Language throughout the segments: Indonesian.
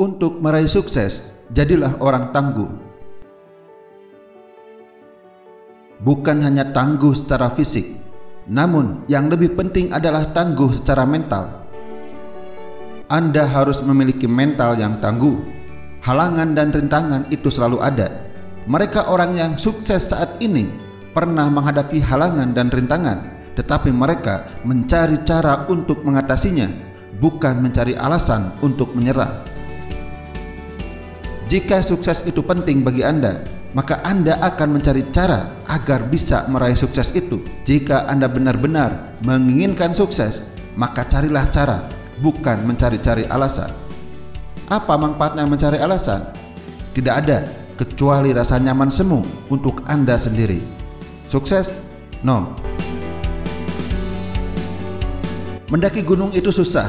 Untuk meraih sukses, jadilah orang tangguh. Bukan hanya tangguh secara fisik, namun yang lebih penting adalah tangguh secara mental. Anda harus memiliki mental yang tangguh. Halangan dan rintangan itu selalu ada. Mereka orang yang sukses saat ini pernah menghadapi halangan dan rintangan, tetapi mereka mencari cara untuk mengatasinya, bukan mencari alasan untuk menyerah. Jika sukses itu penting bagi Anda, maka Anda akan mencari cara agar bisa meraih sukses itu. Jika Anda benar-benar menginginkan sukses, maka carilah cara, bukan mencari-cari alasan. Apa manfaatnya mencari alasan? Tidak ada, kecuali rasa nyaman semu untuk Anda sendiri. Sukses? No. Mendaki gunung itu susah,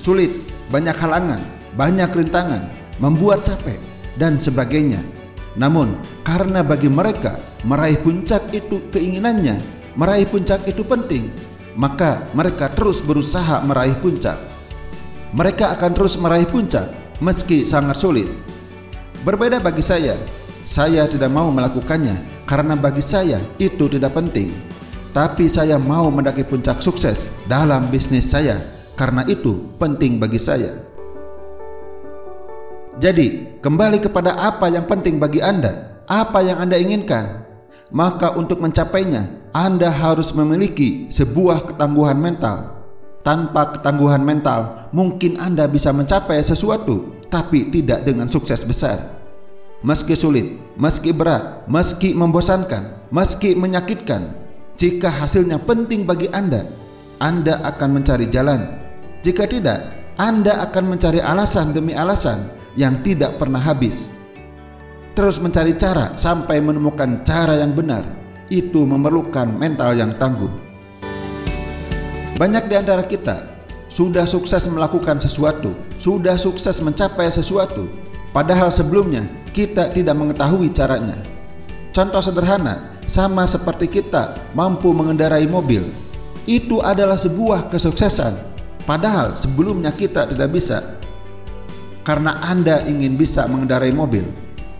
sulit, banyak halangan, banyak rintangan, membuat capek, dan sebagainya. Namun, karena bagi mereka meraih puncak itu keinginannya, meraih puncak itu penting, maka mereka terus berusaha meraih puncak. Mereka akan terus meraih puncak meski sangat sulit. Berbeda bagi saya, saya tidak mau melakukannya karena bagi saya itu tidak penting. Tapi saya mau mendaki puncak sukses dalam bisnis saya karena itu penting bagi saya. Jadi, kembali kepada apa yang penting bagi Anda, apa yang Anda inginkan. Maka untuk mencapainya, Anda harus memiliki sebuah ketangguhan mental. Tanpa ketangguhan mental, mungkin Anda bisa mencapai sesuatu, tapi tidak dengan sukses besar. Meski sulit, meski berat, meski membosankan, meski menyakitkan, jika hasilnya penting bagi Anda, Anda akan mencari jalan. Jika tidak, Anda akan mencari alasan demi alasan yang tidak pernah habis. Terus mencari cara sampai menemukan cara yang benar, itu memerlukan mental yang tangguh. Banyak di antara kita sudah sukses melakukan sesuatu, sudah sukses mencapai sesuatu, padahal sebelumnya kita tidak mengetahui caranya. Contoh sederhana, sama seperti kita mampu mengendarai mobil, itu adalah sebuah kesuksesan, padahal sebelumnya kita tidak bisa karena Anda ingin bisa mengendarai mobil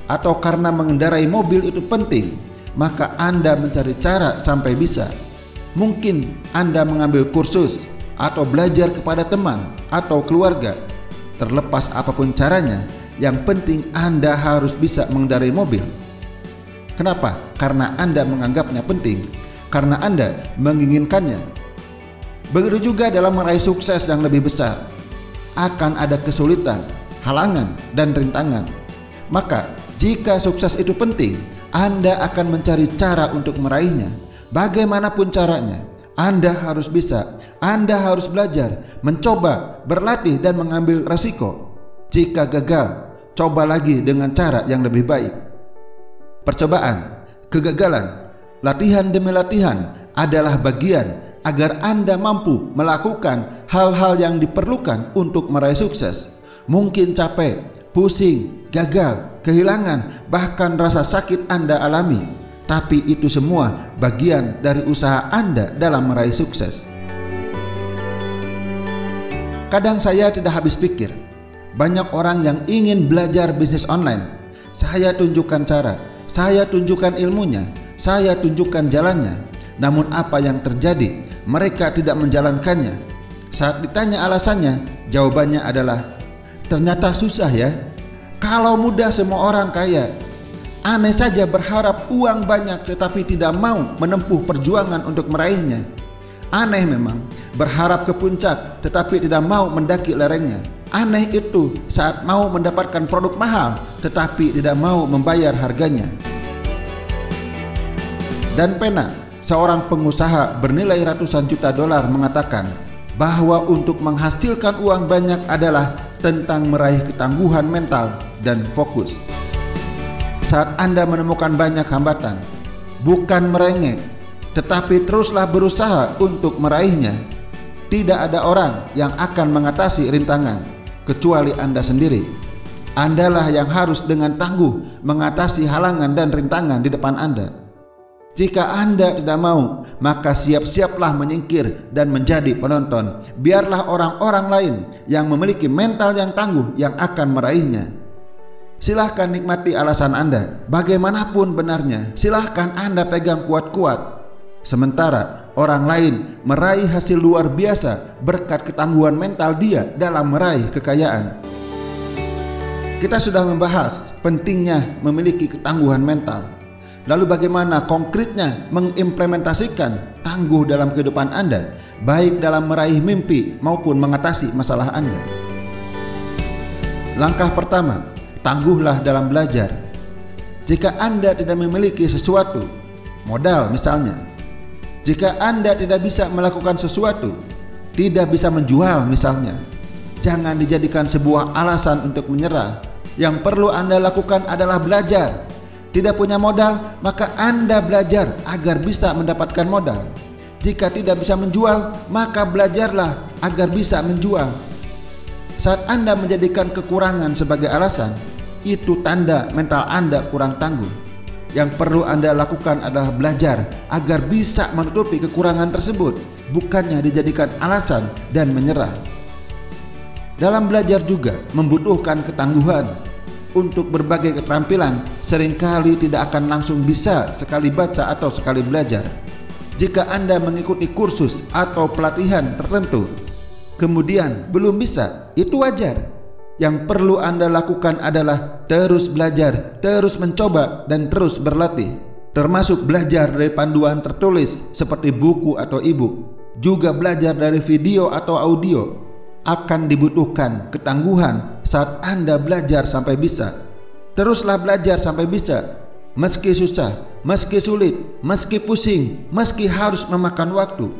atau karena mengendarai mobil itu penting, maka Anda mencari cara sampai bisa. Mungkin Anda mengambil kursus atau belajar kepada teman atau keluarga. Terlepas apa pun caranya, yang penting Anda harus bisa mengendarai mobil. Kenapa? Karena Anda menganggapnya penting, karena Anda menginginkannya. Begitu juga dalam meraih sukses yang lebih besar, akan ada kesulitan, halangan, dan rintangan. Maka, jika sukses itu penting, Anda akan mencari cara untuk meraihnya. Bagaimanapun caranya, Anda harus bisa, Anda harus belajar, mencoba, berlatih, dan mengambil resiko. Jika gagal, coba lagi dengan cara yang lebih baik. Percobaan, kegagalan, latihan demi latihan adalah bagian agar Anda mampu melakukan hal-hal yang diperlukan untuk meraih sukses mungkin capek, pusing, gagal, kehilangan, bahkan rasa sakit Anda alami. Tapi itu semua bagian dari usaha Anda dalam meraih sukses. Kadang saya tidak habis pikir, banyak orang yang ingin belajar bisnis online. Saya tunjukkan cara, saya tunjukkan ilmunya, saya tunjukkan jalannya. Namun apa yang terjadi? Mereka tidak menjalankannya. Saat ditanya alasannya, jawabannya adalah Ternyata susah ya. Kalau mudah semua orang kaya. Aneh saja berharap uang banyak tetapi tidak mau menempuh perjuangan untuk meraihnya. Aneh memang berharap ke puncak tetapi tidak mau mendaki lerengnya. Aneh itu saat mau mendapatkan produk mahal tetapi tidak mau membayar harganya. Dan Pena, seorang pengusaha bernilai ratusan juta dolar mengatakan bahwa untuk menghasilkan uang banyak adalah tentang meraih ketangguhan mental dan fokus. Saat Anda menemukan banyak hambatan, bukan merengek, tetapi teruslah berusaha untuk meraihnya. Tidak ada orang yang akan mengatasi rintangan kecuali Anda sendiri. Andalah yang harus dengan tangguh mengatasi halangan dan rintangan di depan Anda. Jika Anda tidak mau, maka siap-siaplah menyingkir dan menjadi penonton. Biarlah orang-orang lain yang memiliki mental yang tangguh yang akan meraihnya. Silahkan nikmati alasan Anda, bagaimanapun benarnya. Silahkan Anda pegang kuat-kuat. Sementara orang lain meraih hasil luar biasa berkat ketangguhan mental dia dalam meraih kekayaan. Kita sudah membahas pentingnya memiliki ketangguhan mental. Lalu bagaimana konkretnya mengimplementasikan tangguh dalam kehidupan Anda, baik dalam meraih mimpi maupun mengatasi masalah Anda? Langkah pertama, tangguhlah dalam belajar. Jika Anda tidak memiliki sesuatu, modal misalnya, jika Anda tidak bisa melakukan sesuatu, tidak bisa menjual misalnya, jangan dijadikan sebuah alasan untuk menyerah. Yang perlu Anda lakukan adalah belajar tidak punya modal, maka Anda belajar agar bisa mendapatkan modal. Jika tidak bisa menjual, maka belajarlah agar bisa menjual. Saat Anda menjadikan kekurangan sebagai alasan, itu tanda mental Anda kurang tangguh. Yang perlu Anda lakukan adalah belajar agar bisa menutupi kekurangan tersebut, bukannya dijadikan alasan dan menyerah. Dalam belajar juga membutuhkan ketangguhan, untuk berbagai keterampilan sering kali tidak akan langsung bisa sekali baca atau sekali belajar. Jika Anda mengikuti kursus atau pelatihan tertentu, kemudian belum bisa, itu wajar. Yang perlu Anda lakukan adalah terus belajar, terus mencoba, dan terus berlatih. Termasuk belajar dari panduan tertulis seperti buku atau e-book. Juga belajar dari video atau audio akan dibutuhkan ketangguhan saat Anda belajar sampai bisa. Teruslah belajar sampai bisa, meski susah, meski sulit, meski pusing, meski harus memakan waktu.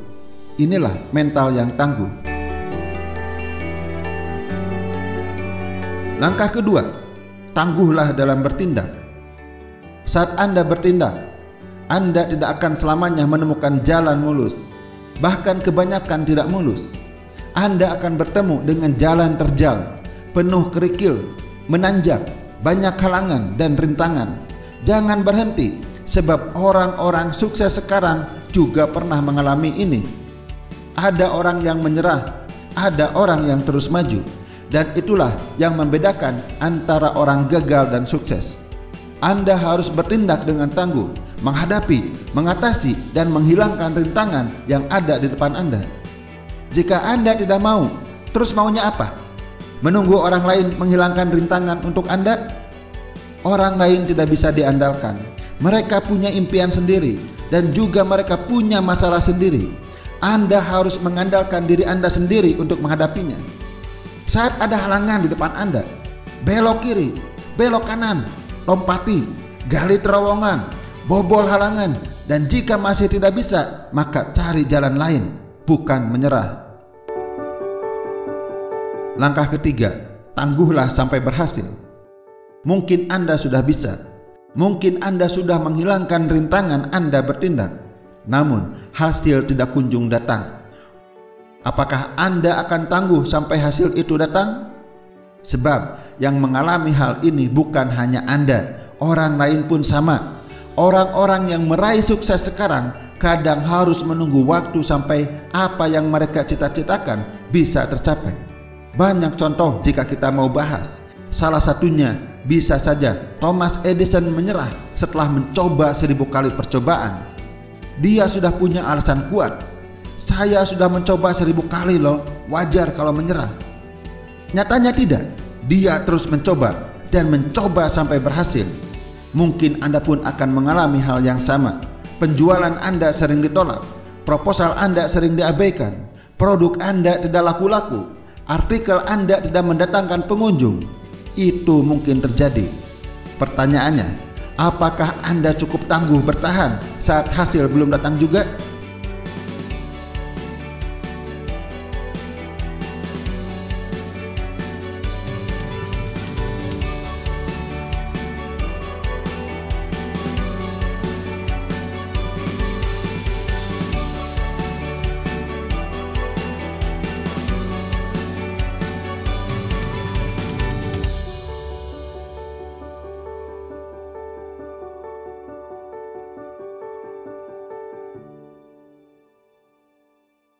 Inilah mental yang tangguh. Langkah kedua, tangguhlah dalam bertindak. Saat Anda bertindak, Anda tidak akan selamanya menemukan jalan mulus, bahkan kebanyakan tidak mulus. Anda akan bertemu dengan jalan terjal, penuh kerikil, menanjak, banyak halangan dan rintangan. Jangan berhenti, sebab orang-orang sukses sekarang juga pernah mengalami ini. Ada orang yang menyerah, ada orang yang terus maju, dan itulah yang membedakan antara orang gagal dan sukses. Anda harus bertindak dengan tangguh, menghadapi, mengatasi, dan menghilangkan rintangan yang ada di depan Anda. Jika Anda tidak mau, terus maunya apa? Menunggu orang lain menghilangkan rintangan untuk Anda? Orang lain tidak bisa diandalkan. Mereka punya impian sendiri dan juga mereka punya masalah sendiri. Anda harus mengandalkan diri Anda sendiri untuk menghadapinya. Saat ada halangan di depan Anda, belok kiri, belok kanan, lompati, gali terowongan, bobol halangan, dan jika masih tidak bisa, maka cari jalan lain bukan menyerah. Langkah ketiga, tangguhlah sampai berhasil. Mungkin Anda sudah bisa, mungkin Anda sudah menghilangkan rintangan Anda bertindak, namun hasil tidak kunjung datang. Apakah Anda akan tangguh sampai hasil itu datang? Sebab yang mengalami hal ini bukan hanya Anda, orang lain pun sama. Orang-orang yang meraih sukses sekarang kadang harus menunggu waktu sampai apa yang mereka cita-citakan bisa tercapai. Banyak contoh jika kita mau bahas. Salah satunya bisa saja Thomas Edison menyerah setelah mencoba seribu kali percobaan. Dia sudah punya alasan kuat. Saya sudah mencoba seribu kali loh, wajar kalau menyerah. Nyatanya tidak, dia terus mencoba dan mencoba sampai berhasil. Mungkin Anda pun akan mengalami hal yang sama penjualan Anda sering ditolak, proposal Anda sering diabaikan, produk Anda tidak laku-laku, artikel Anda tidak mendatangkan pengunjung. Itu mungkin terjadi. Pertanyaannya, apakah Anda cukup tangguh bertahan saat hasil belum datang juga?